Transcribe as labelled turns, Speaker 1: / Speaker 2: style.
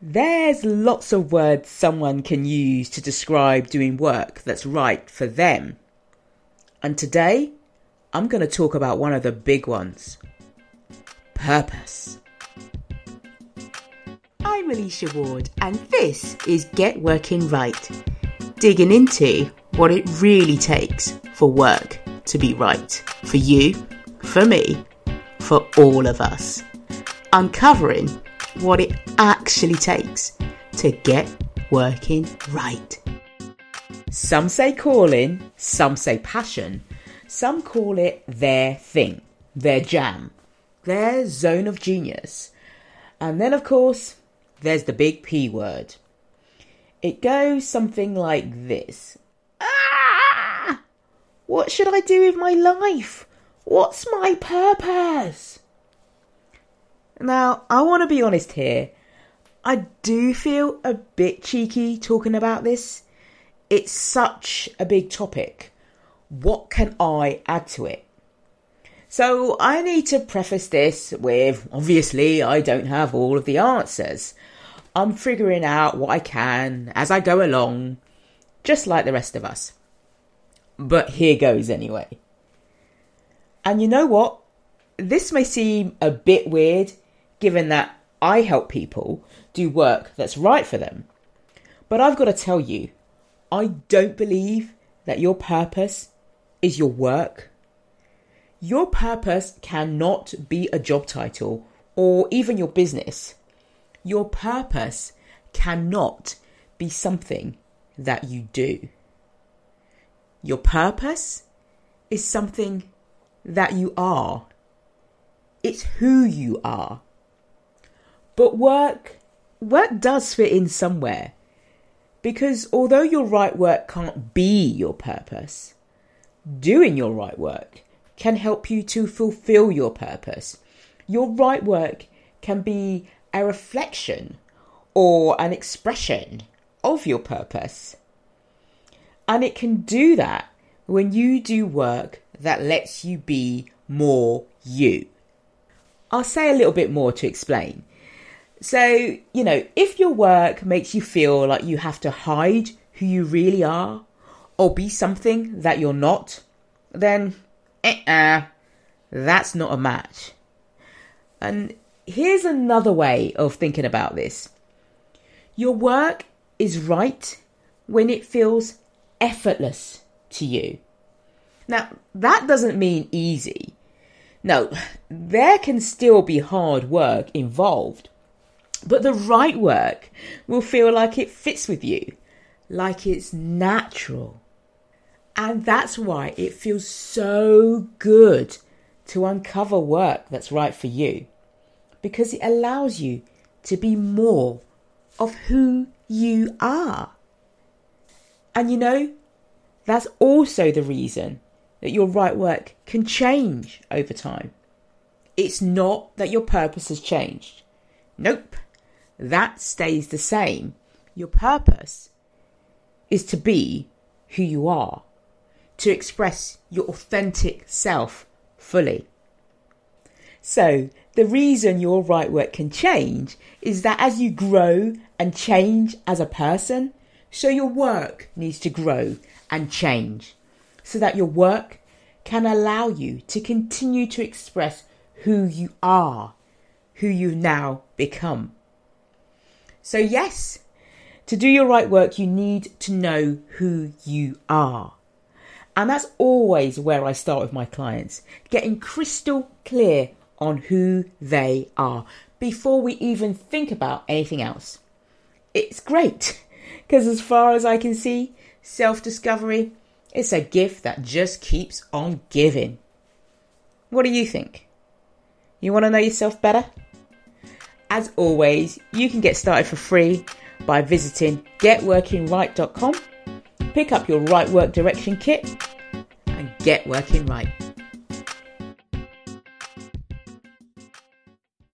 Speaker 1: There's lots of words someone can use to describe doing work that's right for them. And today, I'm going to talk about one of the big ones purpose. I'm Alicia Ward, and this is Get Working Right, digging into what it really takes for work to be right for you, for me, for all of us. Uncovering what it actually takes to get working right. Some say calling, some say passion, some call it their thing, their jam, their zone of genius. And then, of course, there's the big P word. It goes something like this Ah! What should I do with my life? What's my purpose? Now, I want to be honest here. I do feel a bit cheeky talking about this. It's such a big topic. What can I add to it? So, I need to preface this with obviously, I don't have all of the answers. I'm figuring out what I can as I go along, just like the rest of us. But here goes anyway. And you know what? This may seem a bit weird given that I help people do work that's right for them. But I've got to tell you, I don't believe that your purpose is your work. Your purpose cannot be a job title or even your business. Your purpose cannot be something that you do. Your purpose is something that you are. It's who you are. But work, work does fit in somewhere. Because although your right work can't be your purpose, doing your right work can help you to fulfill your purpose. Your right work can be a reflection or an expression of your purpose. And it can do that when you do work that lets you be more you. I'll say a little bit more to explain. So, you know, if your work makes you feel like you have to hide who you really are or be something that you're not, then uh that's not a match. And here's another way of thinking about this your work is right when it feels effortless to you. Now, that doesn't mean easy. No, there can still be hard work involved. But the right work will feel like it fits with you, like it's natural. And that's why it feels so good to uncover work that's right for you, because it allows you to be more of who you are. And you know, that's also the reason that your right work can change over time. It's not that your purpose has changed. Nope that stays the same. Your purpose is to be who you are, to express your authentic self fully. So, the reason your right work can change is that as you grow and change as a person, so your work needs to grow and change so that your work can allow you to continue to express who you are, who you now become. So, yes, to do your right work, you need to know who you are. And that's always where I start with my clients, getting crystal clear on who they are before we even think about anything else. It's great because, as far as I can see, self discovery is a gift that just keeps on giving. What do you think? You want to know yourself better? As always, you can get started for free by visiting getworkingright.com, pick up your right work direction kit, and get working right.